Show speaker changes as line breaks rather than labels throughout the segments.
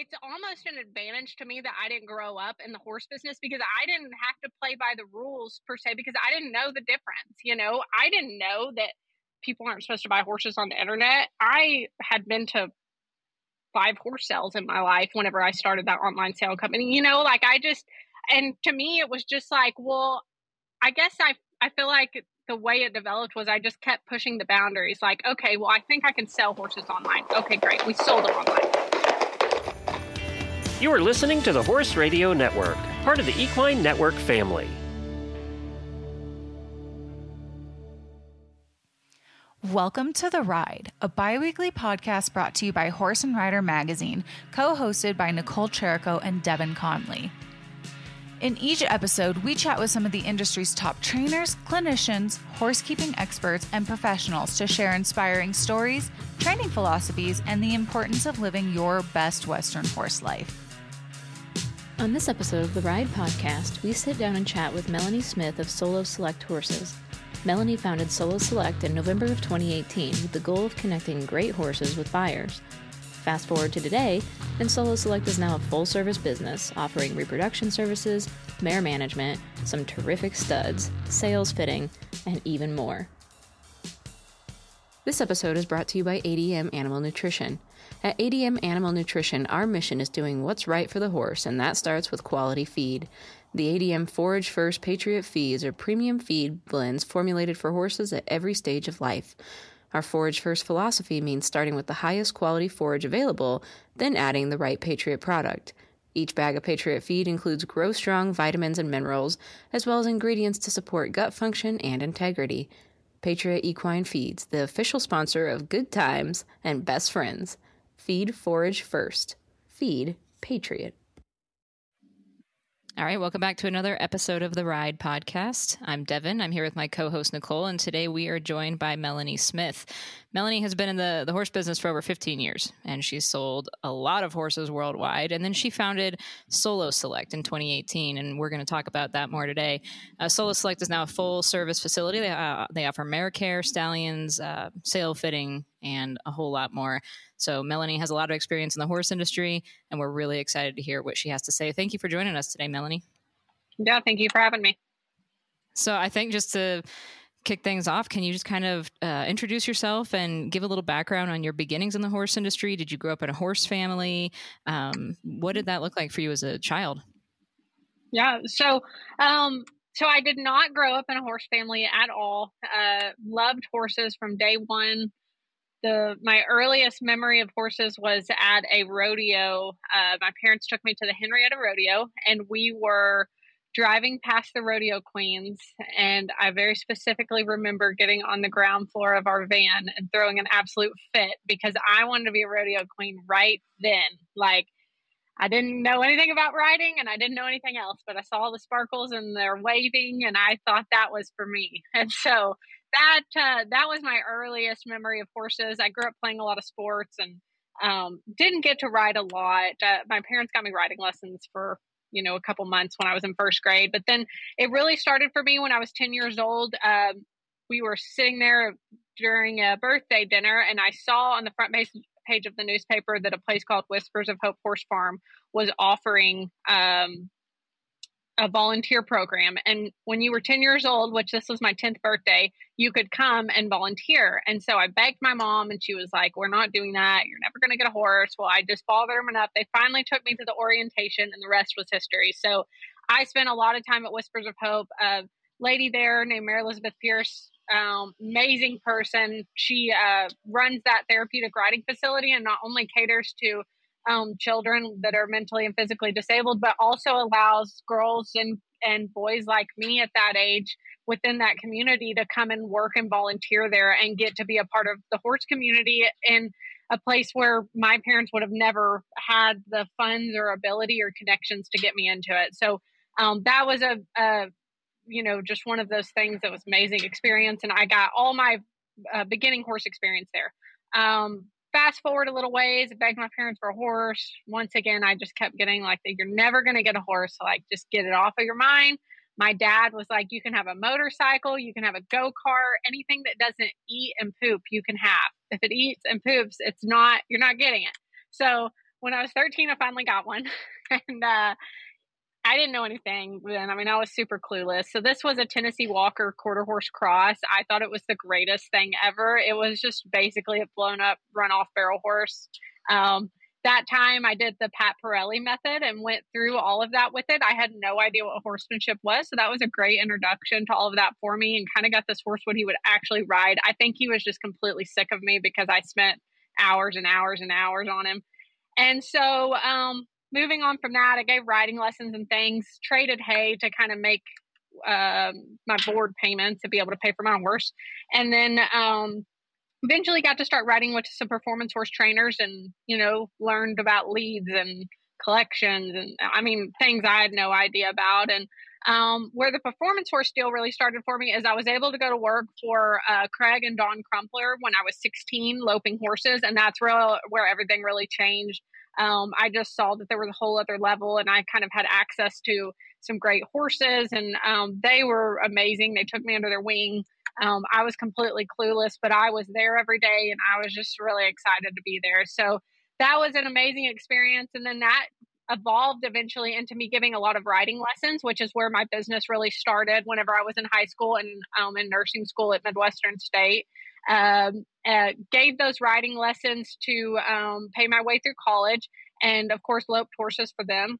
it's almost an advantage to me that I didn't grow up in the horse business because I didn't have to play by the rules per se because I didn't know the difference. You know, I didn't know that people aren't supposed to buy horses on the internet. I had been to five horse sales in my life whenever I started that online sale company. You know, like I just and to me it was just like, well, I guess I I feel like the way it developed was I just kept pushing the boundaries. Like, okay, well, I think I can sell horses online. Okay, great. We sold them online.
You are listening to the Horse Radio Network, part of the Equine Network family.
Welcome to The Ride, a biweekly podcast brought to you by Horse and Rider Magazine, co hosted by Nichole Chirico and Devin Conley. In each episode, we chat with some of the industry's top trainers, clinicians, horsekeeping experts, and professionals to share inspiring stories, training philosophies, and the importance of living your best Western horse life.
On this episode of the Ride podcast, we sit down and chat with Melanie Smith of Solo Select Horses. Melanie founded Solo Select in November of 2018 with the goal of connecting great horses with buyers. Fast forward to today, and Solo Select is now a full service business offering reproduction services, mare management, some terrific studs, sales fitting, and even more. This episode is brought to you by ADM Animal Nutrition. At ADM Animal Nutrition, our mission is doing what's right for the horse, and that starts with quality feed. The ADM Forage First Patriot feeds are premium feed blends formulated for horses at every stage of life. Our Forage First philosophy means starting with the highest quality forage available, then adding the right Patriot product. Each bag of Patriot feed includes Grow Strong vitamins and minerals, as well as ingredients to support gut function and integrity. Patriot Equine Feeds, the official sponsor of Good Times and Best Friends. Feed Forage First. Feed Patriot. All right, welcome back to another episode of the Ride podcast. I'm Devin. I'm here with my co-host Nichole, and today we are joined by Melanie Smith. Melanie has been in the, the horse business for over 15 years, and she's sold a lot of horses worldwide. And then she founded Solo Select in 2018, and we're going to talk about that more today. Uh, Solo Select is now a full service facility. They, uh, they offer mare care, stallions, uh, sale fitting, and a whole lot more. So Melanie has a lot of experience in the horse industry, and we're really excited to hear what she has to say. Thank you for joining us today, Melanie.
Yeah, thank you for having me.
So I think just to kick things off, can you just kind of uh, introduce yourself and give a little background on your beginnings in the horse industry? Did you grow up in a horse family? Um, what did that look like for you as a child?
Yeah, so um, so I did not grow up in a horse family at all. Uh, loved horses from day one the my earliest memory of horses was at a rodeo. Uh, my parents took me to the Henrietta Rodeo, and we were driving past the rodeo queens. And I very specifically remember getting on the ground floor of our van and throwing an absolute fit because I wanted to be a rodeo queen right then. Like I didn't know anything about riding and I didn't know anything else, but I saw the sparkles and they're waving, and I thought that was for me. And so that uh, that was my earliest memory of horses. I grew up playing a lot of sports and um, didn't get to ride a lot. Uh, my parents got me riding lessons for you know a couple months when I was in first grade, but then it really started for me when I was ten years old. Um, we were sitting there during a birthday dinner, and I saw on the front page page of the newspaper that a place called Whispers of Hope Horse Farm was offering um, a volunteer program. And when you were 10 years old, which this was my 10th birthday, you could come and volunteer. And so I begged my mom, and she was like, We're not doing that. You're never going to get a horse. Well, I just followed them enough. They finally took me to the orientation, and the rest was history. So I spent a lot of time at Whispers of Hope. A lady there named Mary Elizabeth Pierce, um, amazing person. She uh, runs that therapeutic riding facility and not only caters to um, children that are mentally and physically disabled, but also allows girls and, and boys like me at that age within that community to come and work and volunteer there and get to be a part of the horse community in a place where my parents would have never had the funds or ability or connections to get me into it. So um, that was a, a, you know, just one of those things that was amazing experience. And I got all my uh, beginning horse experience there. Um, fast forward a little ways, I begged my parents for a horse. Once again, I just kept getting like, you're never going to get a horse. So like, just get it off of your mind. My dad was like, you can have a motorcycle, you can have a go kart, anything that doesn't eat and poop, you can have. If it eats and poops, it's not, you're not getting it. So when I was 13, I finally got one. and uh, I didn't know anything then. I mean, I was super clueless. So this was a Tennessee Walker quarter horse cross. I thought it was the greatest thing ever. It was just basically a blown up run off barrel horse. Um, that time I did the Pat Parelli method and went through all of that with it. I had no idea what horsemanship was. So that was a great introduction to all of that for me and kind of got this horse what he would actually ride. I think he was just completely sick of me because I spent hours and hours and hours on him. And so, um, moving on from that, I gave riding lessons and things, traded hay to kind of make uh, my board payments to be able to pay for my horse. And then um, eventually got to start riding with some performance horse trainers and, you know, learned about leads and collections and I mean, things I had no idea about. And um, where the performance horse deal really started for me is I was able to go to work for uh, Craig and Dawn Crumpler when I was 16, loping horses, and that's real where everything really changed. Um, I just saw that there was a whole other level, and I kind of had access to some great horses, and um, they were amazing. They took me under their wing. Um, I was completely clueless, but I was there every day, and I was just really excited to be there. So that was an amazing experience. And then that evolved eventually into me giving a lot of riding lessons, which is where my business really started whenever I was in high school and um, in nursing school at Midwestern State. Um, uh, gave those riding lessons to um, pay my way through college and, of course, loped horses for them.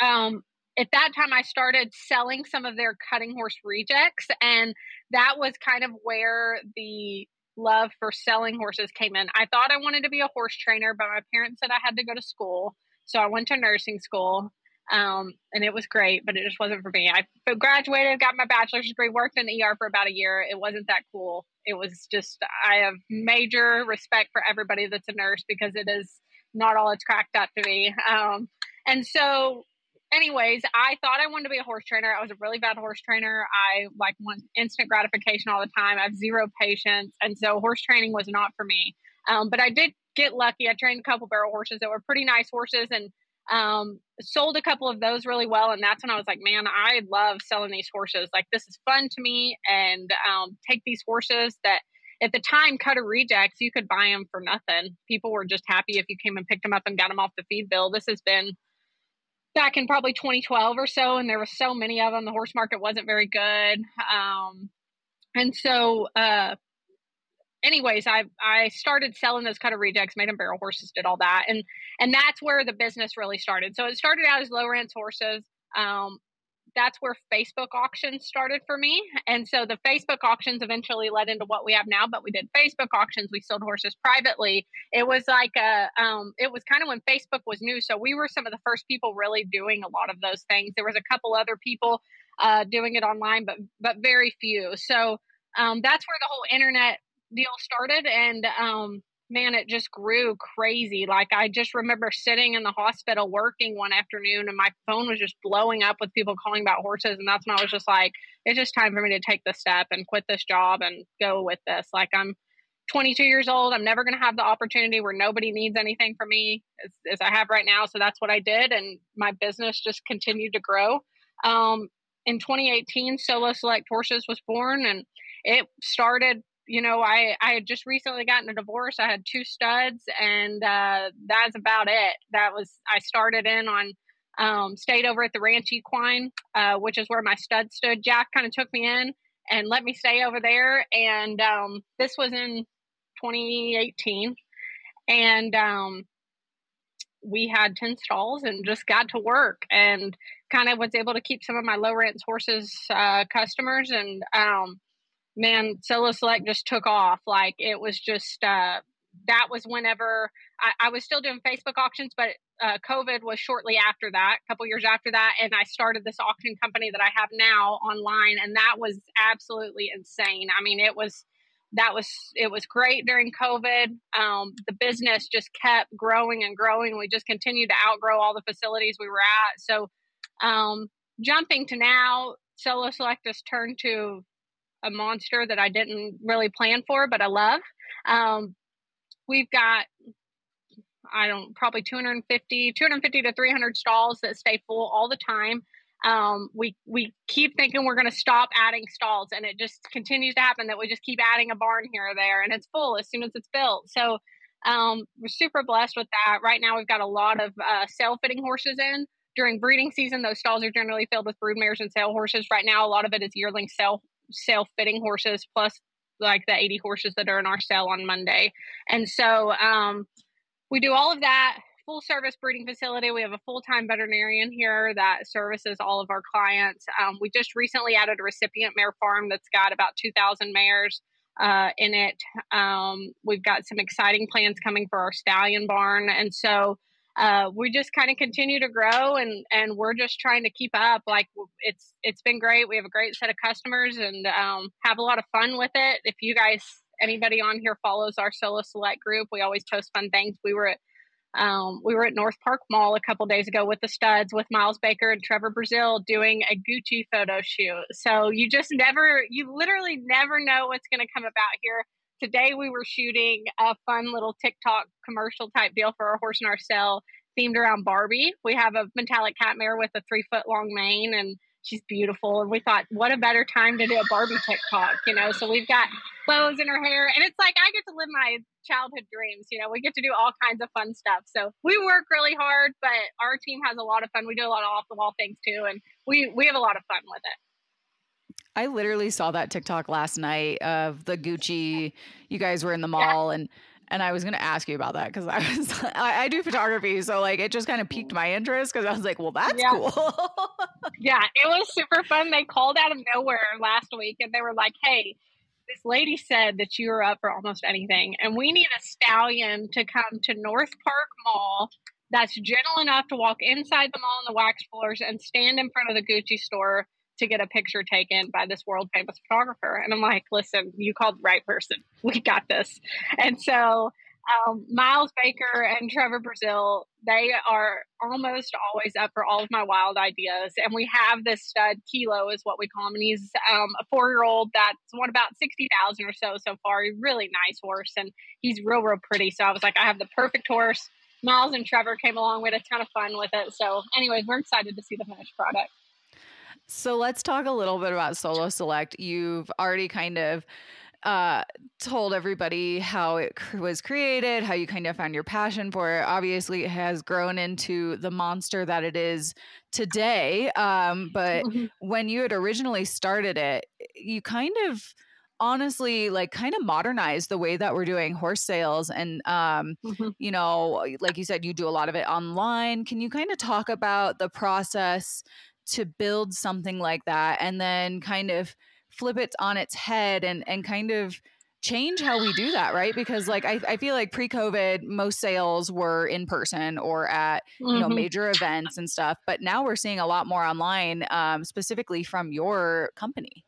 Um, at that time, I started selling some of their cutting horse rejects, and that was kind of where the love for selling horses came in. I thought I wanted to be a horse trainer, but my parents said I had to go to school. So I went to nursing school um, and it was great, but it just wasn't for me. I graduated, got my bachelor's degree, worked in ER for about a year. It wasn't that cool. It was just, I have major respect for everybody that's a nurse because it is not all it's cracked up to be. Um, and so, anyways, I thought I wanted to be a horse trainer. I was a really bad horse trainer. I like want instant gratification all the time. I have zero patience. And so, horse training was not for me. Um, but I did get lucky. I trained a couple barrel horses that were pretty nice horses and um, sold a couple of those really well. And that's when I was like, man, I love selling these horses. Like, this is fun to me. And um, take these horses that at the time, cutter rejects, you could buy them for nothing. People were just happy if you came and picked them up and got them off the feed bill. This has been back in probably 2012 or so, and there were so many of them. The horse market wasn't very good. Um, and so, uh, anyways, I I started selling those cutter rejects, made them barrel horses, did all that, and and that's where the business really started. So it started out as low rent horses. Um, that's where Facebook auctions started for me, and so the Facebook auctions eventually led into what we have now. But we did Facebook auctions. We sold horses privately. It was like a um, it was kind of when Facebook was new, so we were some of the first people really doing a lot of those things. There was a couple other people uh, doing it online, but but very few. So um, that's where the whole internet deal started and um man it just grew crazy. Like i just remember sitting in the hospital working one afternoon and my phone was just blowing up with people calling about horses. And that's when i was just like it's just time for me to take the step and quit this job and go with this. Like i'm 22 years old. I'm never going to have the opportunity where nobody needs anything from me as, as, i have right now. So that's what i did. And my business just continued to grow. Um, in 2018 solo select horses was born and it started you know, I I had just recently gotten a divorce. I had two studs, and uh, that's about it. That was I started in on um, stayed over at the Ranch Equine, uh, which is where my stud stood. Jack kind of took me in and let me stay over there, and um, this was in 2018, and um, we had 10 stalls and just got to work and kind of was able to keep some of my low rent horses uh, customers and um, man, Solo Select just took off. Like it was just uh, that was whenever I, I, was still doing Facebook auctions, but uh, COVID was shortly after that, a couple years after that, and I started this auction company that I have now online, and that was absolutely insane. I mean, it was that was it was great during COVID. Um, the business just kept growing and growing. We just continued to outgrow all the facilities we were at. So, um, jumping to now, Solo Select has turned to a monster that I didn't really plan for, but I love. Um, we've got I don't probably 250 250 to 300 stalls that stay full all the time. Um, we we keep thinking we're going to stop adding stalls, and it just continues to happen that we just keep adding a barn here or there, and it's full as soon as it's built. So Um, we're super blessed with that. Right now, we've got a lot of uh, sale fitting horses in. During breeding season, those stalls are generally filled with brood mares and sale horses. Right now, a lot of it is yearling sale sale fitting horses, plus like the 80 horses that are in our sale on Monday. And so um, we do all of that full service breeding facility. We have a full time veterinarian here that services all of our clients. Um, we just recently added a recipient mare farm that's got about 2,000 mares uh, in it. Um, we've got some exciting plans coming for our stallion barn. And so uh, we just kind of continue to grow and, and we're just trying to keep up. Like it's, it's been great. We have a great set of customers and um, have a lot of fun with it. If you guys, anybody on here follows our solo select group, we always post fun things. We were at um, we were at North Park Mall a couple days ago with the studs with Miles Baker and Trevor Brazile doing a Gucci photo shoot. So you just never, you literally never know what's going to come about here. Today we were shooting a fun little TikTok commercial type deal for our horse and our cell themed around Barbie. We have a metallic cat mare with a three foot long mane and she's beautiful. And we thought, what a better time to do a Barbie TikTok, you know? So we've got bows in her hair and it's like I get to live my childhood dreams. You know, we get to do all kinds of fun stuff. So we work really hard, but our team has a lot of fun. We do a lot of off the wall things too, and we we have a lot of fun with it.
I literally saw that TikTok last night of the Gucci. You guys were in the mall and and I was going to ask you about that because I was I, I, do photography, so like it just kind of piqued my interest because I was like, well, that's
yeah.
cool.
yeah, it was super fun. They called out of nowhere last week and they were like, hey, this lady said that you were up for almost anything, and we need a stallion to come to North Park Mall that's gentle enough to walk inside the mall on the wax floors and stand in front of the Gucci store to get a picture taken by this world famous photographer. And I'm like, listen, you called the right person. We got this. And so um, Miles Baker and Trevor Brazile, they are almost always up for all of my wild ideas. And we have this stud, Kilo is what we call him. And he's um, a four year old that's won about 60,000 or so so far. He's really nice horse and he's real, real pretty. So I was like, I have the perfect horse. Miles and Trevor came along. We had a ton of fun with it. So, anyways, we're excited to see the finished product.
So let's talk a little bit about Solo Select. You've already kind of uh, told everybody how it was created, how you kind of found your passion for it. Obviously, it has grown into the monster that it is today. Um, but mm-hmm. when you had originally started it, you kind of honestly like kind of modernized the way that we're doing horse sales and um mm-hmm. you know like you said you do a lot of it online can you kind of talk about the process to build something like that and then kind of flip it on its head and and kind of change how we do that right because like i, I feel like pre-covid most sales were in person or at mm-hmm. you know mm-hmm. major events and stuff but now we're seeing a lot more online um, specifically from your company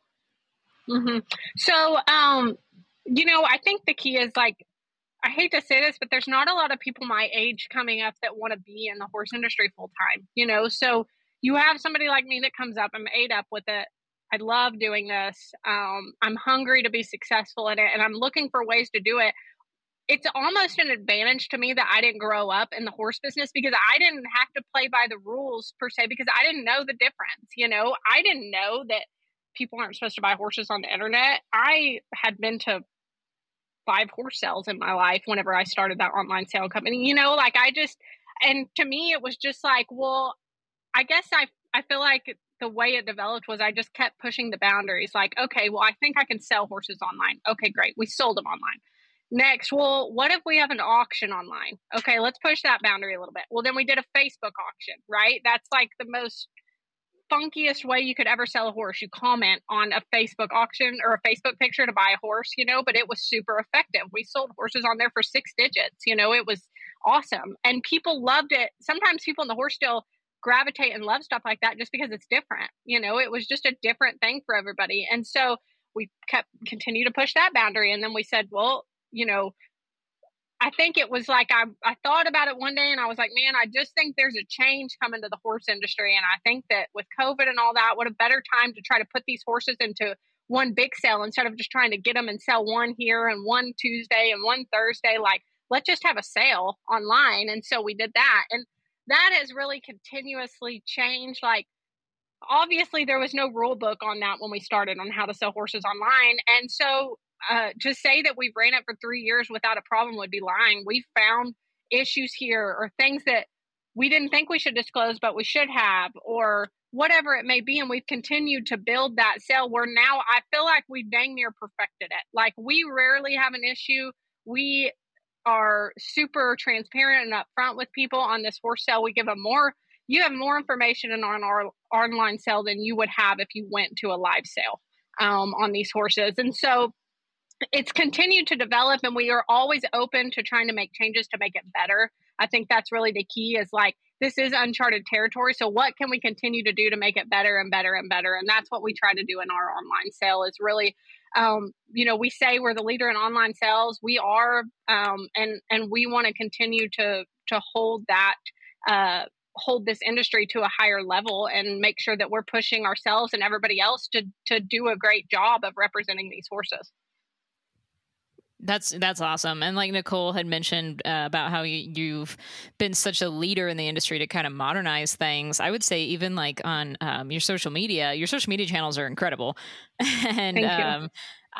mm-hmm. so um you know i think the key is like i hate to say this but there's not a lot of people my age coming up that want to be in the horse industry full time you know so you have somebody like me that comes up i'm ate up with it I love doing this. Um, I'm hungry to be successful in it, and I'm looking for ways to do it. It's almost an advantage to me that I didn't grow up in the horse business because I didn't have to play by the rules per se because I didn't know the difference. You know, I didn't know that people aren't supposed to buy horses on the internet. I had been to five horse sales in my life whenever I started that online sale company. You know, like I just, and to me, it was just like, well, I guess I I feel like the way it developed was I just kept pushing the boundaries. Like, okay, well, I think I can sell horses online. Okay, great. We sold them online. Next, well, what if we have an auction online? Okay, let's push that boundary a little bit. Well, then we did a Facebook auction, right? That's like the most funkiest way you could ever sell a horse. You comment on a Facebook auction or a Facebook picture to buy a horse, you know, but it was super effective. We sold horses on there for six digits, you know, it was awesome. And people loved it. Sometimes people in the horse deal gravitate and love stuff like that just because it's different. You know, it was just a different thing for everybody. And so we kept continue to push that boundary. And then we said, well, you know, I think it was like I I thought about it one day and I was like, man, I just think there's a change coming to the horse industry. And I think that with COVID and all that, what a better time to try to put these horses into one big sale instead of just trying to get them and sell one here and one Tuesday and one Thursday. Like, let's just have a sale online. And so we did that. And that has really continuously changed. Like, obviously, there was no rule book on that when we started on how to sell horses online. And so uh, to say that we ran it for three years without a problem would be lying. We found issues here or things that we didn't think we should disclose, but we should have, or whatever it may be. And we've continued to build that sale where now I feel like we've dang near perfected it. Like we rarely have an issue. We are super transparent and upfront with people on this horse sale. We give them more, you have more information on our online sale than you would have if you went to a live sale um, on these horses. And so it's continued to develop and we are always open to trying to make changes to make it better. I think that's really the key is like this is uncharted territory. So what can we continue to do to make it better and better and better? And that's what we try to do in our online sale is really um, you know, we say we're the leader in online sales. We are, um, and and we want to continue to to hold that uh, hold this industry to a higher level and make sure that we're pushing ourselves and everybody else to to do a great job of representing these horses.
That's that's awesome. And like Nichole had mentioned uh, about how you, have been such a leader in the industry to kind of modernize things. I would say even like on um, your social media, your social media channels are incredible. and um,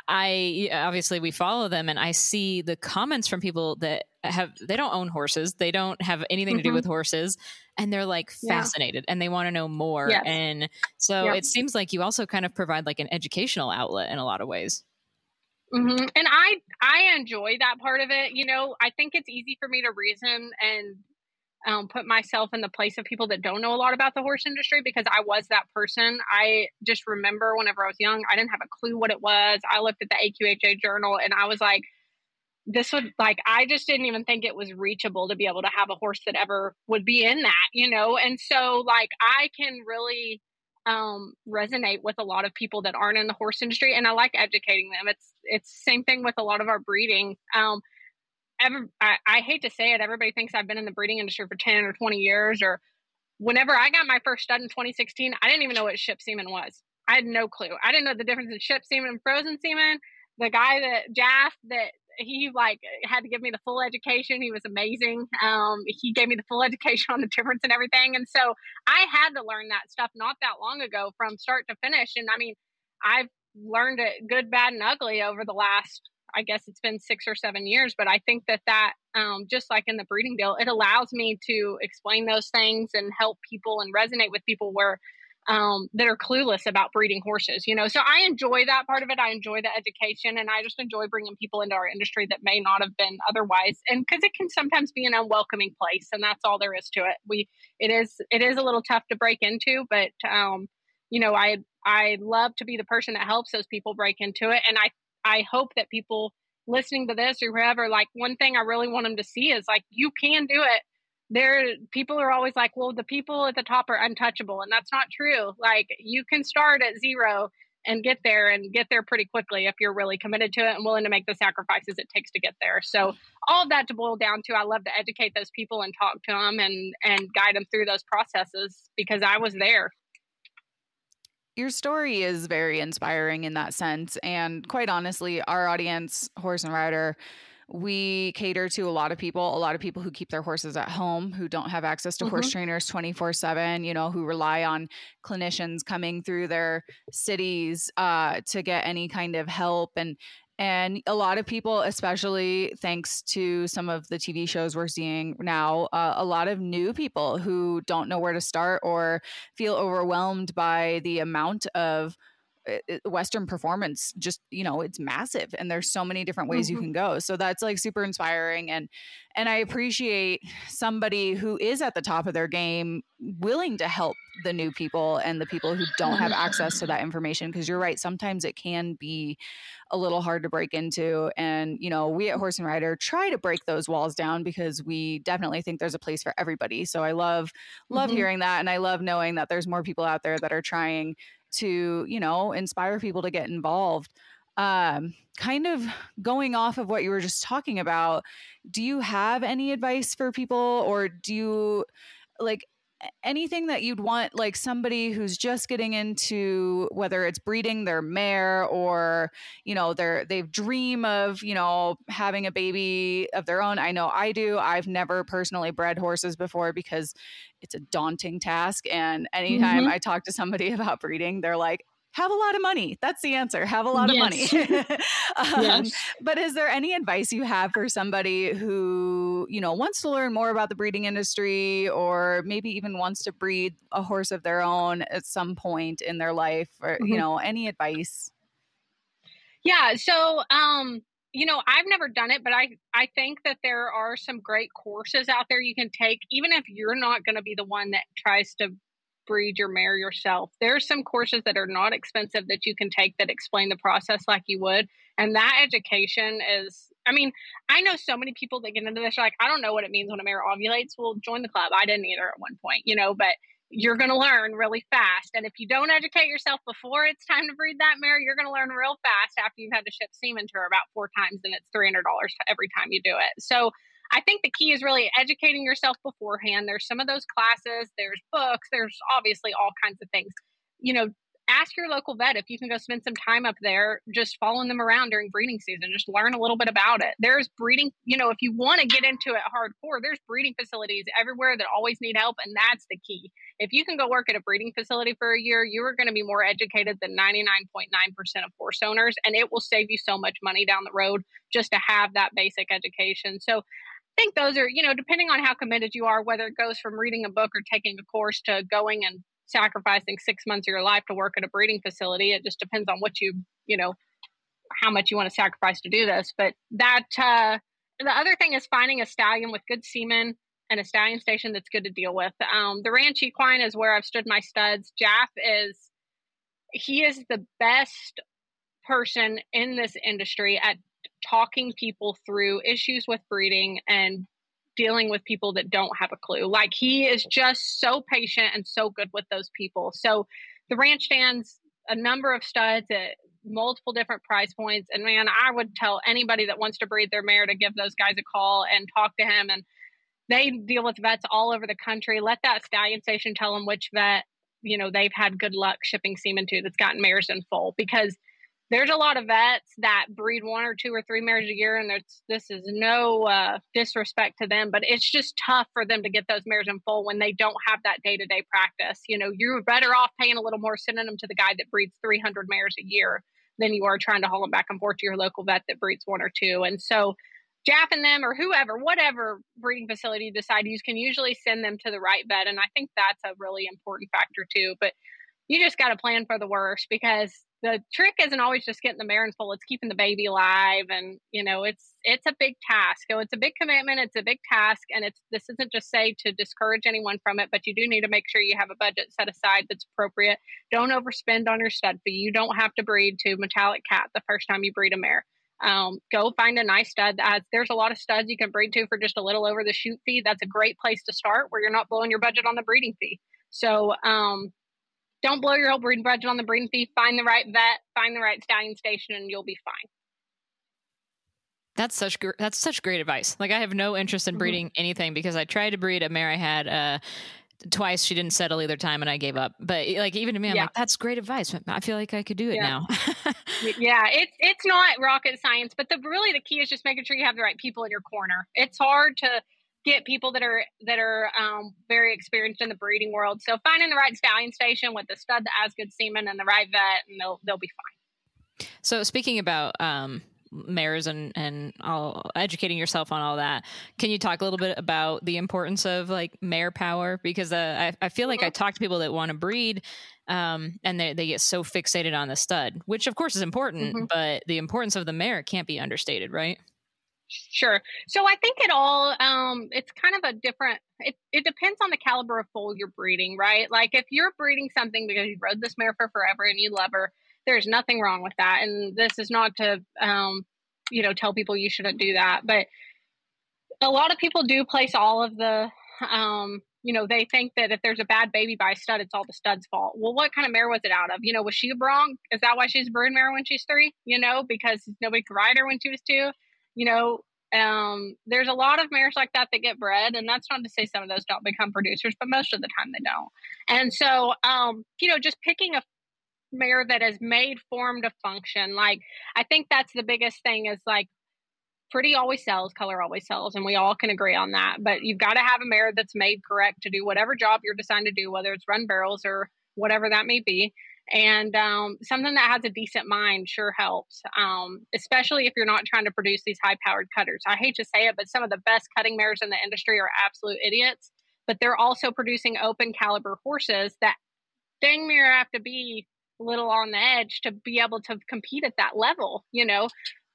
I obviously we follow them, and I see the comments from people that have they don't own horses, they don't have anything mm-hmm. to do mm-hmm. with horses, and they're like fascinated yeah. and they want to know more. Yes. And so yep. it seems like you also kind of provide like an educational outlet in a lot of ways.
Mm-hmm. And I I enjoy that part of it. You know, I think it's easy for me to reason and um, put myself in the place of people that don't know a lot about the horse industry because I was that person. I just remember whenever I was young, I didn't have a clue what it was. I looked at the AQHA journal and I was like, this would like I just didn't even think it was reachable to be able to have a horse that ever would be in that, you know. And so like I can really um, resonate with a lot of people that aren't in the horse industry, and I like educating them. It's it's same thing with a lot of our breeding. Um, I, I hate to say it, everybody thinks I've been in the breeding industry for ten or twenty years. Or whenever I got my first stud in 2016, I didn't even know what ship semen was. I had no clue. I didn't know the difference in ship semen and frozen semen. The guy that Jaff that he like had to give me the full education. He was amazing. Um, he gave me the full education on the difference and everything. And so I had to learn that stuff not that long ago from start to finish. And I mean, I've learned it good, bad, and ugly over the last, I guess it's been six or seven years. But I think that that, um, just like in the breeding deal, it allows me to explain those things and help people and resonate with people where um, that are clueless about breeding horses, you know. So I enjoy that part of it. I enjoy the education, and I just enjoy bringing people into our industry that may not have been otherwise, and because it can sometimes be an unwelcoming place, and that's all there is to it. We it is it is a little tough to break into, but um, you know, I I love to be the person that helps those people break into it, and I I hope that people listening to this or whoever, like one thing I really want them to see is like you can do it there people are always like well the people at the top are untouchable and that's not true. Like you can start at zero and get there and get there pretty quickly if you're really committed to it and willing to make the sacrifices it takes to get there. So all of that to boil down to i love to educate those people and talk to them and and guide them through those processes because i was there.
Your story is very inspiring in that sense and quite honestly our audience horse and rider we cater to a lot of people, a lot of people who keep their horses at home, who don't have access to mm-hmm. horse trainers 24 7, you know, who rely on clinicians coming through their cities uh, to get any kind of help. And and a lot of people, especially thanks to some of the TV shows we're seeing now, uh, a lot of new people who don't know where to start or feel overwhelmed by the amount of western performance just you know it's massive and there's so many different ways mm-hmm. you can go so that's like super inspiring and and i appreciate somebody who is at the top of their game willing to help the new people and the people who don't have access to that information because you're right sometimes it can be a little hard to break into and you know we at horse and rider try to break those walls down because we definitely think there's a place for everybody so i love love mm-hmm. hearing that and i love knowing that there's more people out there that are trying to you know inspire people to get involved um, kind of going off of what you were just talking about do you have any advice for people? Or do you like anything that you'd want like somebody who's just getting into whether it's breeding their mare or you know they're they dream of you know having a baby of their own? I know i do. I've never personally bred horses before because it's a daunting task and anytime mm-hmm. i talk to somebody about breeding they're like have a lot of money. That's the answer. Have a lot yes. of money. um, yes. But is there any advice you have for somebody who, you know, wants to learn more about the breeding industry or maybe even wants to breed a horse of their own at some point in their life or, mm-hmm. you know, any advice?
Yeah. So, um, you know, I've never done it, but I I think that there are some great courses out there you can take, even if you're not going to be the one that tries to breed your mare yourself. There's some courses that are not expensive that you can take that explain the process like you would. And that education is, I mean, I know so many people that get into this, like, I don't know what it means when a mare ovulates. Well, join the club. I didn't either at one point, you know, but you're going to learn really fast. And if you don't educate yourself before it's time to breed that mare, you're going to learn real fast after you've had to ship semen to her about four times and it's $300 every time you do it. So I think the key is really educating yourself beforehand. There's some of those classes, there's books, there's obviously all kinds of things. You know, ask your local vet if you can go spend some time up there just following them around during breeding season. Just learn a little bit about it. There's breeding, you know, if you want to get into it hardcore, there's breeding facilities everywhere that always need help. And that's the key. If you can go work at a breeding facility for a year, you are going to be more educated than 99.9% of horse owners. And it will save you so much money down the road just to have that basic education. So I think those are, you know, depending on how committed you are, whether it goes from reading a book or taking a course to going and sacrificing six months of your life to work at a breeding facility. It just depends on what you, you know, how much you want to sacrifice to do this. But that, uh, the other thing is finding a stallion with good semen and a stallion station that's good to deal with. Um, the ranch equine is where I've stood my studs. Jaff is, he is the best person in this industry at talking people through issues with breeding and dealing with people that don't have a clue. Like he is just so patient and so good with those people. So the ranch stands a number of studs at multiple different price points. And man, I would tell anybody that wants to breed their mare to give those guys a call and talk to him. And they deal with vets all over the country. Let that stallion station tell them which vet, you know, they've had good luck shipping semen to that's gotten mares in foal because there's a lot of vets that breed one or two or three mares a year, and there's this is no uh, disrespect to them, but it's just tough for them to get those mares in foal when they don't have that day to day practice. You know, you're better off paying a little more, sending them to the guy that breeds 300 mares a year than you are trying to haul them back and forth to your local vet that breeds one or two. And so, Jaff and them, or whoever, whatever breeding facility you decide to use, can usually send them to the right vet, and I think that's a really important factor too. But you just got to plan for the worst because the trick isn't always just getting the mare full; it's keeping the baby alive, and you know, it's it's a big task. So it's a big commitment, it's a big task, and it's this isn't just say to discourage anyone from it, but you do need to make sure you have a budget set aside that's appropriate. Don't overspend on your stud fee. You don't have to breed to metallic cat the first time you breed a mare. Um, go find a nice stud. Has, there's a lot of studs you can breed to for just a little over the chute fee. That's a great place to start where you're not blowing your budget on the breeding fee. So um, don't blow your whole breeding budget on the breeding fee. Find the right vet, find the right stallion station, and you'll be fine.
That's such that's such great advice. Like I have no interest in mm-hmm. breeding mm-hmm. anything because I tried to breed a mare I had uh, twice. She didn't settle either time, and I gave up. But like even to me, I'm yeah. like, that's great advice. I feel like I could do it
yeah.
now.
yeah, it's it's not rocket science, but the really the key is just making sure you have the right people in your corner. It's hard to get people that are that are um, very experienced in the breeding world. So finding the right stallion station with the stud that has good semen and the right vet, and they'll they'll be fine.
So speaking about um, mares and and all educating yourself on all that, can you talk a little bit about the importance of like mare power? Because uh, I I feel like. I talk to people that want to breed. Um, and they, they get so fixated on the stud, which of course is important, mm-hmm. but the importance of the mare can't be understated, right?
Sure. So I think it all um it's kind of a different it, it depends on the caliber of foal you're breeding, right? Like if you're breeding something because you rode this mare for forever and you love her, there's nothing wrong with that. And this is not to um you know tell people you shouldn't do that, but a lot of people do place all of the um you know, they think that if there's a bad baby by stud, it's all the stud's fault. Well, what kind of mare was it out of? You know, was she a bronc? Is that why she's a brood mare when she's three? You know, because nobody could ride her when she was two you know, um, there's a lot of mares like that that get bred, and that's not to say some of those don't become producers, but most of the time they don't. And so, um, you know, just picking a mare that is made, form to function. Like, I think that's the biggest thing is like, pretty always sells, color always sells, and we all can agree on that. But you've got to have a mare that's made correct to do whatever job you're designed to do, whether it's run barrels or whatever that may be. And um, something that has a decent mind sure helps, um, especially if you're not trying to produce these high powered cutters. I hate to say it, but some of the best cutting mares in the industry are absolute idiots, but they're also producing open caliber horses that dang near have to be little on the edge to be able to compete at that level, you know?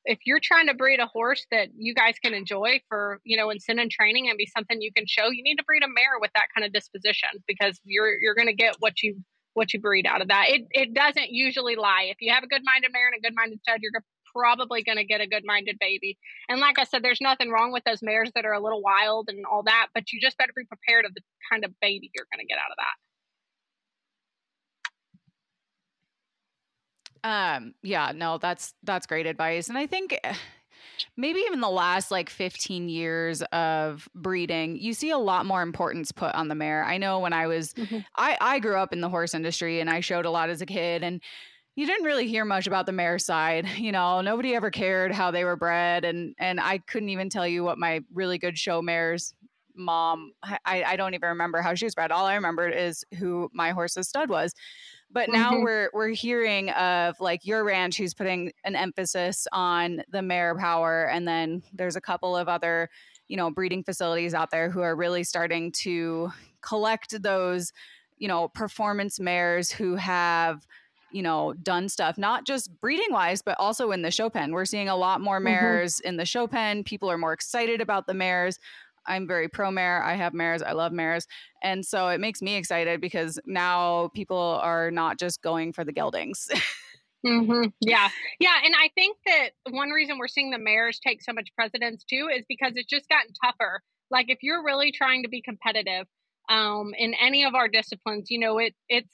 If you're trying to breed a horse that you guys can enjoy for you know incentive training and be something you can show you need to breed a mare with that kind of disposition because you're you're going to get what you what you breed out of that. It it doesn't usually lie. If you have a good minded mare and a good minded stud you're probably going to get a good minded baby. And like i said there's nothing wrong with those mares that are a little wild and all that but you just better be prepared of the kind of baby you're going to get out of that
Um, yeah, no, that's that's great advice. And I think eh, maybe even the last like 15 years of breeding, you see a lot more importance put on the mare. I know when I was mm-hmm. I I grew up in the horse industry and I showed a lot as a kid and you didn't really hear much about the mare side. You know, nobody ever cared how they were bred and and I couldn't even tell you what my really good show mares mom I, I don't even remember how she was bred. All I remember is who my horse's stud was. But now mm-hmm. we're we're hearing of like your ranch who's putting an emphasis on the mare power, and then there's a couple of other, you know, breeding facilities out there who are really starting to collect those, you know, performance mares who have you know, done stuff, not just breeding wise, but also in the show pen. We're seeing a lot more mares mm-hmm. in the show pen. People are more excited about the mares. I'm very pro mare. I have mares. I love mares. And so it makes me excited because now people are not just going for the geldings.
mm-hmm. Yeah. Yeah. And I think that one reason we're seeing the mares take so much precedence too is because it's just gotten tougher. Like if you're really trying to be competitive um, in any of our disciplines, you know, it it's,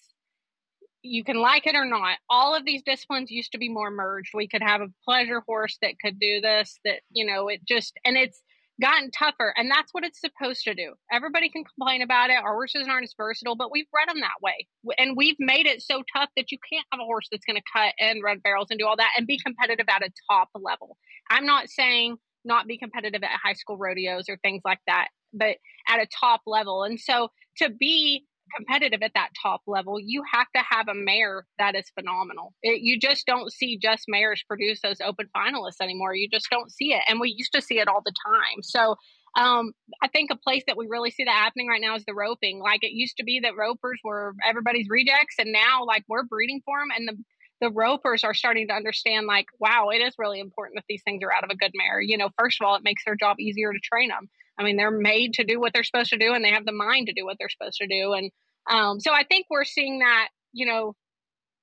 you can like it or not. All of these disciplines used to be more merged. We could have a pleasure horse that could do this, that, you know, it just, and it's, gotten tougher, and that's what it's supposed to do. Everybody can complain about it. Our horses aren't as versatile, but we've bred them that way, and we've made it so tough that you can't have a horse that's going to cut and run barrels and do all that and be competitive at a top level. I'm not saying not be competitive at high school rodeos or things like that, but at a top level. And so to be competitive at that top level, you have to have a mare that is phenomenal. It, you just don't see just mares produce those open finalists anymore. You just don't see it. And we used to see it all the time. So um, I think a place that we really see that happening right now is the roping. Like it used to be that ropers were everybody's rejects, and now like we're breeding for them, and the the ropers are starting to understand like, wow, it is really important that these things are out of a good mare. You know, first of all, it makes their job easier to train them. I mean, they're made to do what they're supposed to do and they have the mind to do what they're supposed to do. And um, so I think we're seeing that, you know,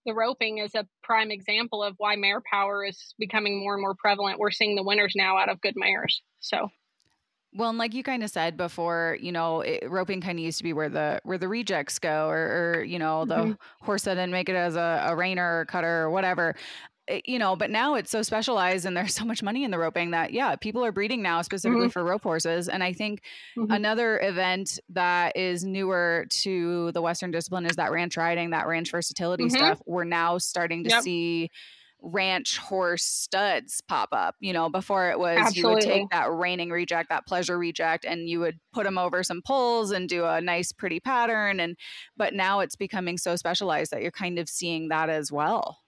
the roping is a prime example of why mare power is becoming more and more prevalent. We're seeing the winners now out of good mares. So
well, and like you kind of said before, you know, it, roping kind of used to be where the where the rejects go, or, or you know, the mm-hmm. horse that didn't make it as a, a reiner or cutter or whatever. Eh, you know, but now it's so specialized and there's so much money in the roping that yeah, people are breeding now specifically mm-hmm. for rope horses. And I think mm-hmm. another event that is newer to the Western discipline is that ranch riding, that ranch versatility mm-hmm. stuff. We're now starting to yep. see ranch horse studs pop up. You know, before it was Absolutely. you would take that reining reject, that pleasure reject, and you would put them over some poles and do a nice, pretty pattern. And but now it's becoming so specialized that you're kind of seeing that as well.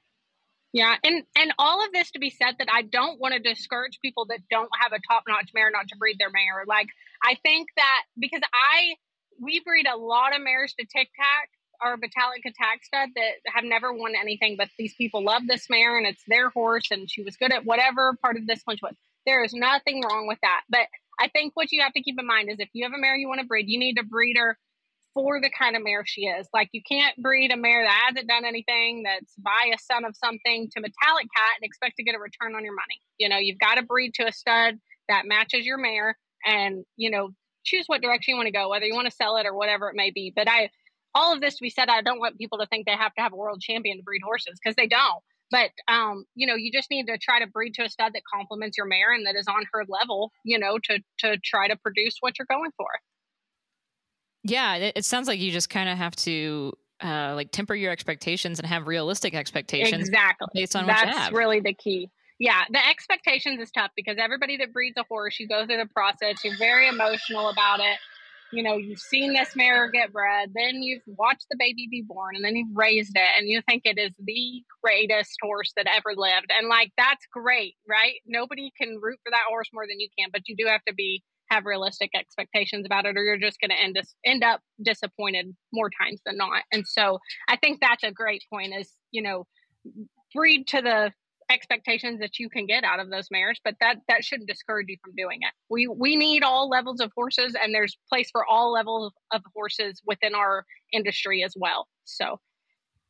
Yeah, and and all of this to be said that I don't want to discourage people that don't have a top notch mare not to breed their mare. Like I think that because I we breed a lot of mares to tic tac our Metallica attack stud that have never won anything, but these people love this mare and it's their horse and she was good at whatever part of this one was. There is nothing wrong with that. But I think what you have to keep in mind is if you have a mare you want to breed, you need a breed her for the kind of mare she is. Like you can't breed a mare that hasn't done anything, that's by a son of something to metallic cat and expect to get a return on your money. You know, you've got to breed to a stud that matches your mare and, you know, choose what direction you want to go, whether you want to sell it or whatever it may be. But I all of this to be said, I don't want people to think they have to have a world champion to breed horses because they don't. But um, you know, you just need to try to breed to a stud that complements your mare and that is on her level, you know, to to try to produce what you're going for.
Yeah, it, it sounds like you just kind of have to uh, like temper your expectations and have realistic expectations
exactly
based on
That's
what you have.
really the key. Yeah, the expectations is tough because everybody that breeds a horse, you go through the process, you're very emotional about it you know, you've seen this mare get bred, then you've watched the baby be born, and then you've raised it, and you think it is the greatest horse that ever lived. And like, that's great, right? Nobody can root for that horse more than you can, but you do have to be have realistic expectations about it or you're just going to end us end up disappointed more times than not. And so i think that's a great point is you know breed to the expectations that you can get out of those mares but that that shouldn't discourage you from doing it. We we need all levels of horses and there's place for all levels of horses within our industry as well. So.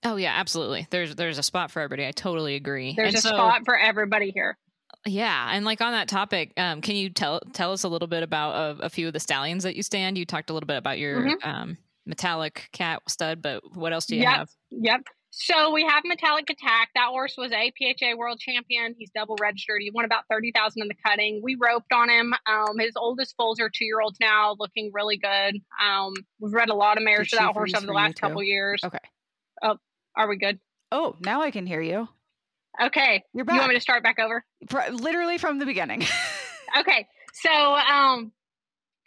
Oh yeah absolutely. There's there's a spot for everybody. I totally agree.
There's
and
a
so,
spot for everybody here
yeah, and like on that topic, um, can you tell tell us a little bit about a, a, few of the stallions that you stand? You talked a little bit about your mm-hmm. um, Metallic Cat stud, but what else do you
yep.
have?
Yep. So we have Metallic Attack. That horse was a PHA World Champion. He's double registered. He won about thirty thousand in the cutting. We roped on him. Um, his oldest foals are two year olds now, looking really good. Um, we've read a lot of mares for that horse over the last couple years.
Okay.
Oh, are we good?
Oh, now I can hear you.
Okay.
You're back.
You want me to start back over?
literally from the beginning.
okay. So, um,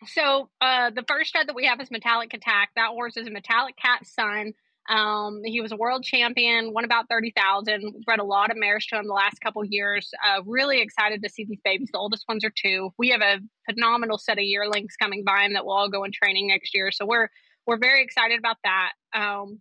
so uh, the first stud that we have is Metallic Attack. That horse is a Metallic Cat son. Um, he was a world champion, won about 30,000. Bred a lot of mares to him the last couple years. Uh, really excited to see these babies. The oldest ones are two. We have a phenomenal set of yearlings coming by him that will all go in training next year. So we're, we're very excited about that. Um,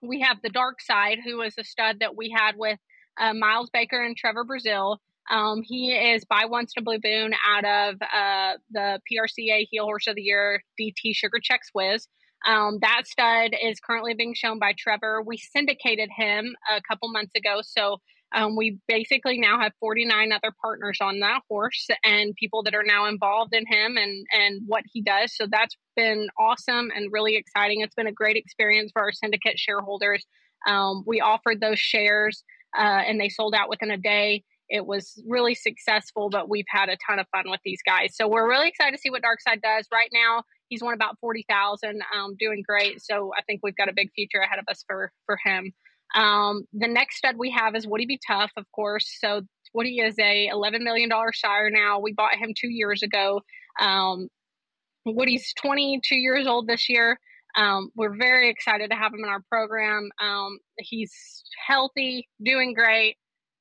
we have the dark side, who is a stud that we had with uh, Miles Baker and Trevor Brazile. Um, he is by Winston Blue Boone out of uh, the PRCA Heel Horse of the Year DT Sugar Checks Whiz. Um, that stud is currently being shown by Trevor. We syndicated him a couple months ago, so um, we basically now have 49 other partners on that horse and people that are now involved in him and and what he does. So that's been awesome and really exciting. It's been a great experience for our syndicate shareholders. Um, we offered those shares uh, and they sold out within a day. It was really successful, but we've had a ton of fun with these guys. So we're really excited to see what Darkside does. Right now, he's won about forty thousand, um, doing great. So I think we've got a big future ahead of us for for him. Um, the next stud we have is Woody Be Tuff, of course. So Woody is a eleven million dollar sire now. We bought him two years ago. Um, Woody's twenty two years old this year. Um, we're very excited to have him in our program. Um, he's healthy, doing great.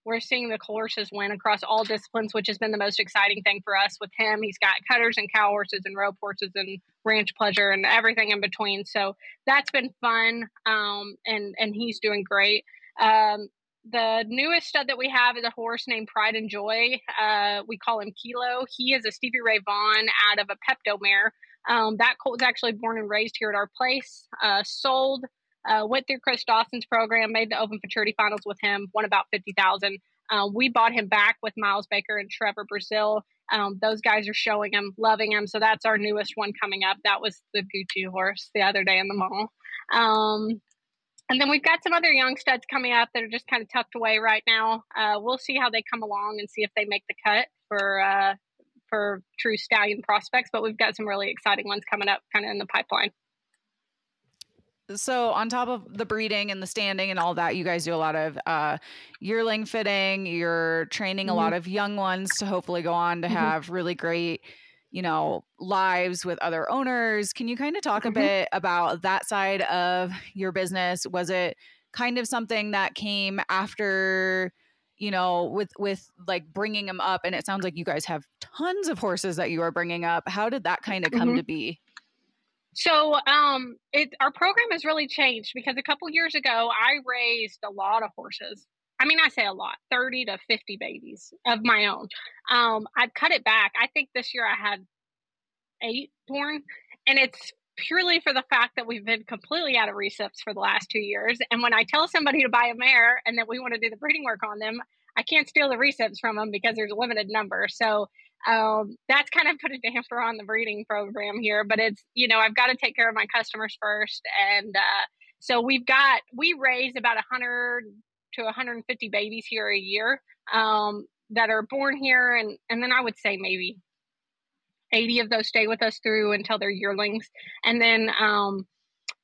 We're seeing the horses win across all disciplines, which has been the most exciting thing for us with him. He's got cutters and cow horses and rope horses and ranch pleasure and everything in between. So that's been fun. Um, and, and he's doing great. Um, the newest stud that we have is a horse named Pride and Joy. Uh, we call him Kilo. He is a Stevie Rey Von out of a Pepto mare. Um, that colt was actually born and raised here at our place. Uh, sold, uh, went through Chris Dawson's program, made the Open Futurity Finals with him, won about fifty thousand. Um, we bought him back with Miles Baker and Trevor Brazile. Um, those guys are showing him, loving him. So that's our newest one coming up. That was the Gucci horse the other day in the mall. Um, and then we've got some other young studs coming up that are just kind of tucked away right now. Uh, we'll see how they come along and see if they make the cut for uh, for true stallion prospects. But we've got some really exciting ones coming up, kind of in the pipeline.
So on top of the breeding and the standing and all that, you guys do a lot of uh, yearling fitting. You're training mm-hmm. a lot of young ones to hopefully go on to mm-hmm. have really great you know, lives with other owners. Can you kind of talk mm-hmm. a bit about that side of your business? Was it kind of something that came after, you know, with with like bringing them up and it sounds like you guys have tons of horses that you are bringing up. How did that kind of come mm-hmm. to be?
So, um, it our program has really changed because a couple years ago I raised a lot of horses I mean, I say a lot, 30 to 50 babies of my own. Um, I've cut it back. I think this year I had eight born, and it's purely for the fact that we've been completely out of recips for the last two years. And when I tell somebody to buy a mare and that we want to do the breeding work on them, I can't steal the recips from them because there's a limited number. So um, that's kind of put a damper on the breeding program here. But it's, you know, I've got to take care of my customers first. And uh, so we've got, we raise about 100 to 150 babies here a year um, that are born here, and and then I would say maybe 80 of those stay with us through until they're yearlings, and then um,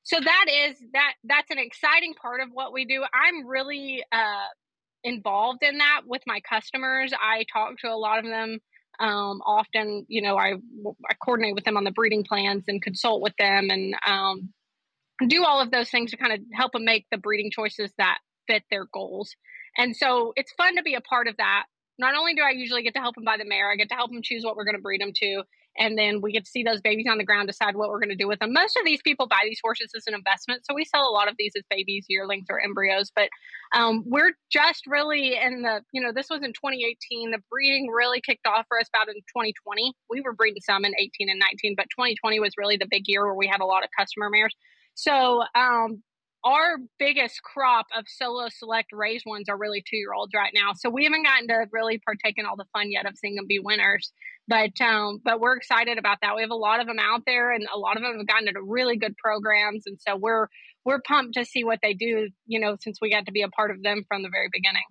so that is that that's an exciting part of what we do. I'm really uh, involved in that with my customers. I talk to a lot of them Um, often, you know, I, I coordinate with them on the breeding plans and consult with them and um, do all of those things to kind of help them make the breeding choices that fit their goals. And so it's fun to be a part of that. Not only do I usually get to help them buy the mare, I get to help them choose what we're going to breed them to and then we get to see those babies on the ground decide what we're going to do with them. Most of these people buy these horses as an investment so we sell a lot of these as babies yearlings or embryos but um, we're just really in the you know this was in 2018 the breeding really kicked off for us about in 2020 we were breeding some in 18 and 19 but 2020 was really the big year where we had a lot of customer mares. So um, our biggest crop of solo select raised ones are really two year olds right now. So we haven't gotten to really partake in all the fun yet of seeing them be winners. But um, but we're excited about that. We have a lot of them out there, and a lot of them have gotten into really good programs, and so we're we're pumped to see what they do. You know, since we got to be a part of them from the very beginning.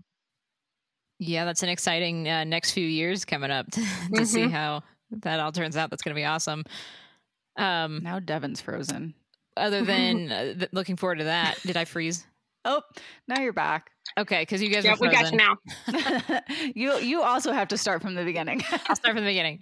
Yeah, that's an exciting uh, next few years coming up to, to mm-hmm. see how that all turns out. That's going to be awesome.
Um, now Devin's frozen
other than uh, th- looking forward to that. Did I freeze?
Oh, now you're back.
Okay, because you guys
yeah, we got you now.
you you also have to start from the beginning.
I'll start from the beginning.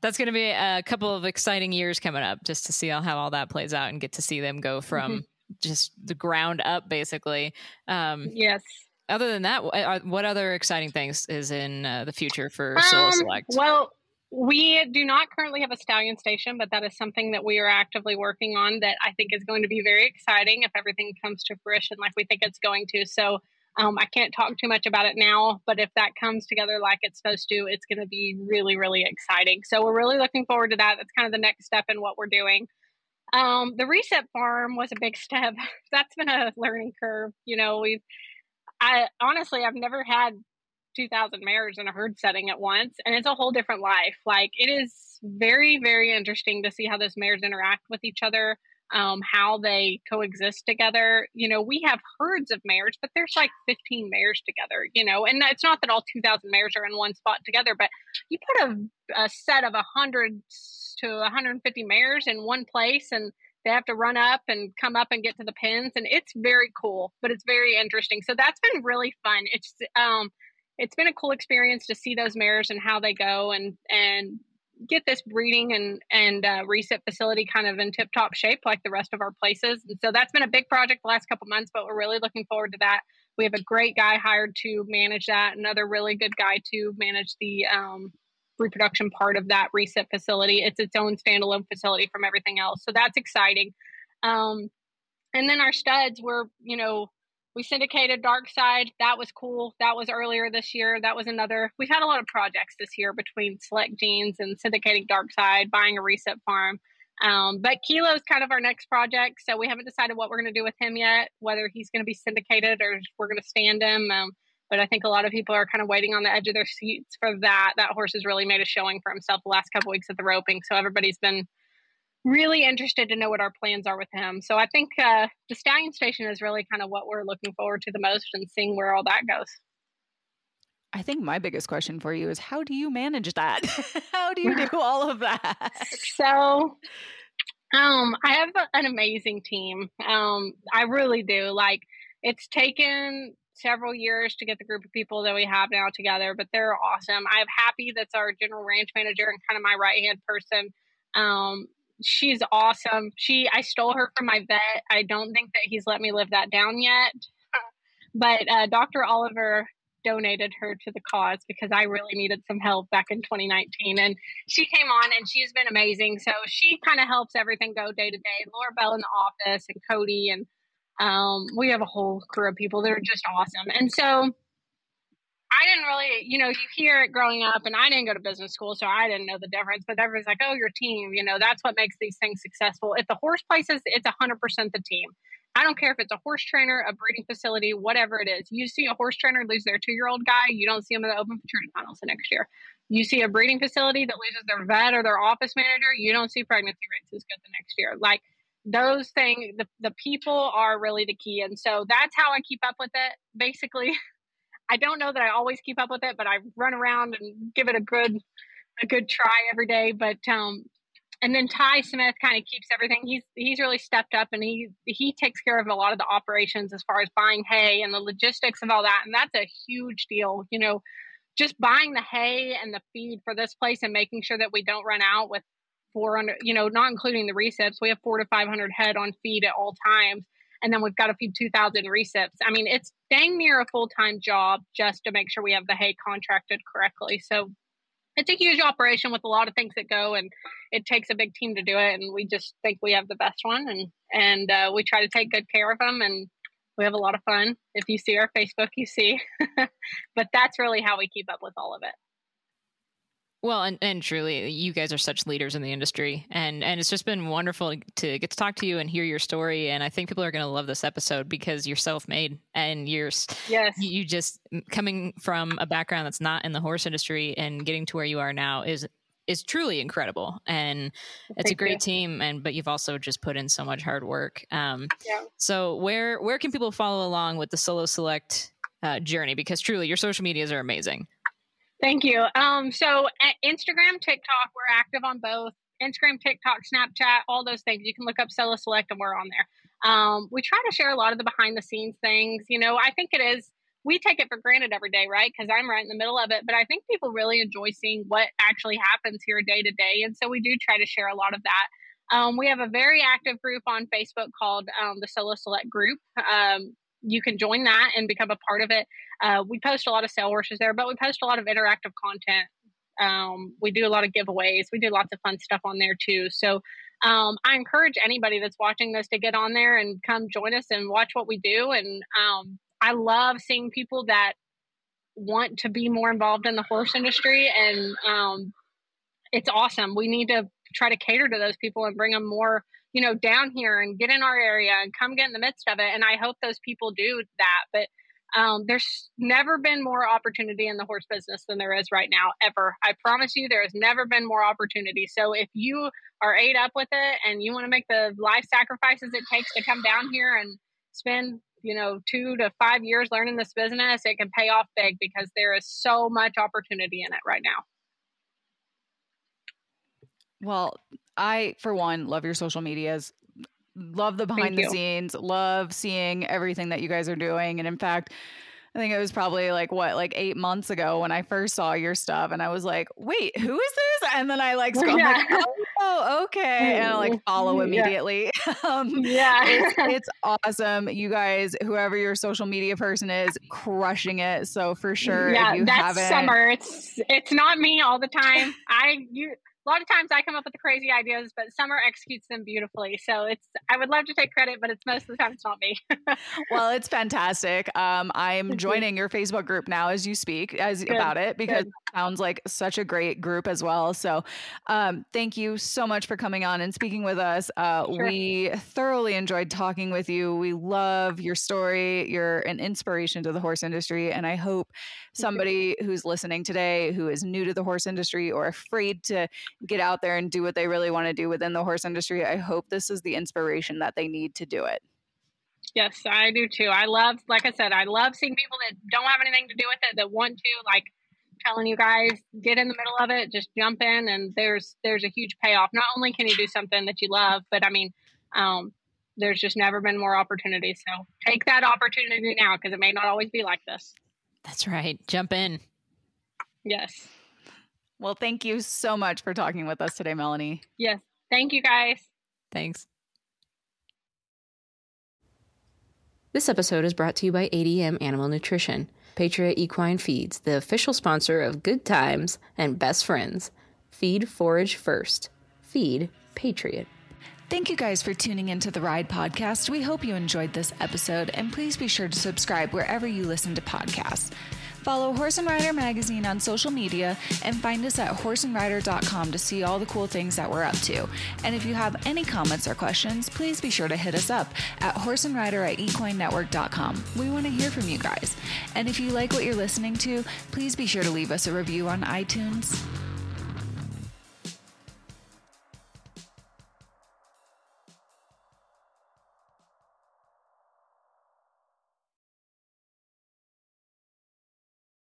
That's going to be a couple of exciting years coming up, just to see how, how all that plays out and get to see them go from mm-hmm. just the ground up, basically.
Um, yes.
Other than that, what other exciting things is in uh, the future for um, Solo Select?
Well, we do not currently have a stallion station, but that is something that we are actively working on that I think is going to be very exciting if everything comes to fruition like we think it's going to. So um, I can't talk too much about it now, but if that comes together like it's supposed to, it's going to be really, really exciting. So we're really looking forward to that. That's kind of the next step in what we're doing. Um, the recip farm was a big step. That's been a learning curve. You know, we've, I honestly, I've never had 2,000 mares in a herd setting at once, and it's a whole different life. Like it is very, very interesting to see how those mares interact with each other, um, how they coexist together. You know, we have herds of mares, but there's like 15 mares together. You know, and it's not that all 2,000 mares are in one spot together, but you put a, a set of 100 to 150 mares in one place, and they have to run up and come up and get to the pens and it's very cool but it's very interesting so that's been really fun it's um it's been a cool experience to see those mares and how they go and and get this breeding and and uh, recip facility kind of in tip top shape like the rest of our places. And so that's been a big project the last couple months, but we're really looking forward to that. We have a great guy hired to manage that, another really good guy to manage the um, reproduction part of that recip facility. It's its own standalone facility from everything else, so that's exciting. Um, and then our studs, we're you know we syndicated Dark Side. That was cool. That was earlier this year. That was another. We've had a lot of projects this year between Select Genes and syndicating Dark Side, buying a recip farm. Um, but Kilo is kind of our next project, so we haven't decided what we're going to do with him yet. Whether he's going to be syndicated or we're going to stand him. Um, but I think a lot of people are kind of waiting on the edge of their seats for that. That horse has really made a showing for himself the last couple weeks at the roping, so everybody's been really interested to know what our plans are with him. So I think uh, the stallion station is really kind of what we're looking forward to the most and seeing where all that goes.
I think my biggest question for you is how do you manage that? how do you do all of that?
So um I have an amazing team. Um I really do. Like it's taken several years to get the group of people that we have now together, but they're awesome. I have Happy that's our general ranch manager and kind of my right hand person. Um, she's awesome. She I stole her from my vet. I don't think that he's let me live that down yet. but uh, Dr. Oliver donated her to the cause because I really needed some help back in 2019. And she came on and she's been amazing. So she kind of helps everything go day to day. Laura Bell in the office and Cody and um, we have a whole crew of people that are just awesome. And so I didn't really, you know, you hear it growing up, and I didn't go to business school, so I didn't know the difference. But everyone's like, "Oh, your team," you know, that's what makes these things successful. At the horse places, it's hundred percent the team. I don't care if it's a horse trainer, a breeding facility, whatever it is. You see a horse trainer lose their two-year-old guy, you don't see them in the open maternity finals the next year. You see a breeding facility that loses their vet or their office manager, you don't see pregnancy rates as good the next year. Like those things, the, the people are really the key. And so that's how I keep up with it. Basically, I don't know that I always keep up with it, but I run around and give it a good a good try every day. But um, and then Ty Smith kind of keeps everything. He's he's really stepped up and he he takes care of a lot of the operations as far as buying hay and the logistics of all that. And that's a huge deal. You know, just buying the hay and the feed for this place and making sure that we don't run out with 400, you know, not including the recips. We have four to 500 head on feed at all times. And then we've got to feed 2,000 recips. I mean, it's dang near a full time job just to make sure we have the hay contracted correctly. So it's a huge operation with a lot of things that go, and it takes a big team to do it. And we just think we have the best one, and and uh, we try to take good care of them, and we have a lot of fun. If you see our Facebook, you see. but that's really how we keep up with all of it.
Well, and, and truly, you guys are such leaders in the industry, and and it's just been wonderful to get to talk to you and hear your story. And I think people are going to love this episode because you're self-made and you're
yes,
you just coming from a background that's not in the horse industry and getting to where you are now is is truly incredible and it's Thank a great you. team and but you've also just put in so much hard work um yeah. so where where can people follow along with the solo select uh, journey because truly your social medias are amazing
Thank you. Um, so Instagram, TikTok, we're active on both. Instagram, TikTok, Snapchat, all those things. You can look up Solo Select and we're on there. Um, we try to share a lot of the behind the scenes things. You know, I think it is, we take it for granted every day, right? Because I'm right in the middle of it. But I think people really enjoy seeing what actually happens here day to day. And so we do try to share a lot of that. Um, we have a very active group on Facebook called um, the Solo Select Group. Um, you can join that and become a part of it. Uh, we post a lot of sale horses there, but we post a lot of interactive content. Um, we do a lot of giveaways. We do lots of fun stuff on there too. So um, I encourage anybody that's watching this to get on there and come join us and watch what we do. And um, I love seeing people that want to be more involved in the horse industry, and um, it's awesome. We need to try to cater to those people and bring them more you know, down here and get in our area and come get in the midst of it. And I hope those people do that. But um, there's never been more opportunity in the horse business than there is right now, ever. I promise you, there has never been more opportunity. So if you are ate up with it and you want to make the life sacrifices it takes to come down here and spend, you know, two to five years learning this business, it can pay off big because there is so much opportunity in it right now.
Well, I, for one, love your social medias. Love the behind the scenes. Love seeing everything that you guys are doing. And in fact, I think it was probably like what, like eight months ago when I first saw your stuff, and I was like, "Wait, who is this?" And then I like, scroll, yeah. like, "Oh, okay," and I like follow immediately.
Yeah, um, yeah.
it's, it's awesome. You guys, whoever your social media person is, crushing it. So for sure,
yeah, that's Summer. It's it's not me all the time. I you a lot of times I come up with the crazy ideas, but Summer executes them beautifully. So it's I would love to take credit, but it's most of the time it's not me.
well, it's fantastic. Um, I'm joining your Facebook group now as you speak as Good. about it because Good. it sounds like such a great group as well. So um, thank you so much for coming on and speaking with us. Uh, sure. We thoroughly enjoyed talking with you. We love your story. You're an inspiration to the horse industry, and I hope somebody who's listening today who is new to the horse industry or afraid to get out there and do what they really want to do within the horse industry, I hope this is the inspiration that they need to do it.
Yes, I do too. I love, like I said, I love seeing people that don't have anything to do with it that want to, like telling you guys, get in the middle of it, just jump in, and there's there's a huge payoff. Not only can you do something that you love, but I mean, um, there's just never been more opportunity. So take that opportunity now because it may not always be like this.
That's right. Jump in.
Yes.
Well, thank you so much for talking with us today, Melanie.
Yes. Thank you, guys.
Thanks.
This episode is brought to you by ADM Animal Nutrition, Patriot Equine Feeds, the official sponsor of Good Times and Best Friends. Feed Forage First. Feed Patriot.
Thank you guys for tuning into the Ride Podcast. We hope you enjoyed this episode, and please be sure to subscribe wherever you listen to podcasts. Follow Horse and Rider Magazine on social media and find us at horseandrider.com to see all the cool things that we're up to. And if you have any comments or questions, please be sure to hit us up at horseandrider at equinenetwork.com. We want to hear from you guys. And if you like what you're listening to, please be sure to leave us a review on iTunes.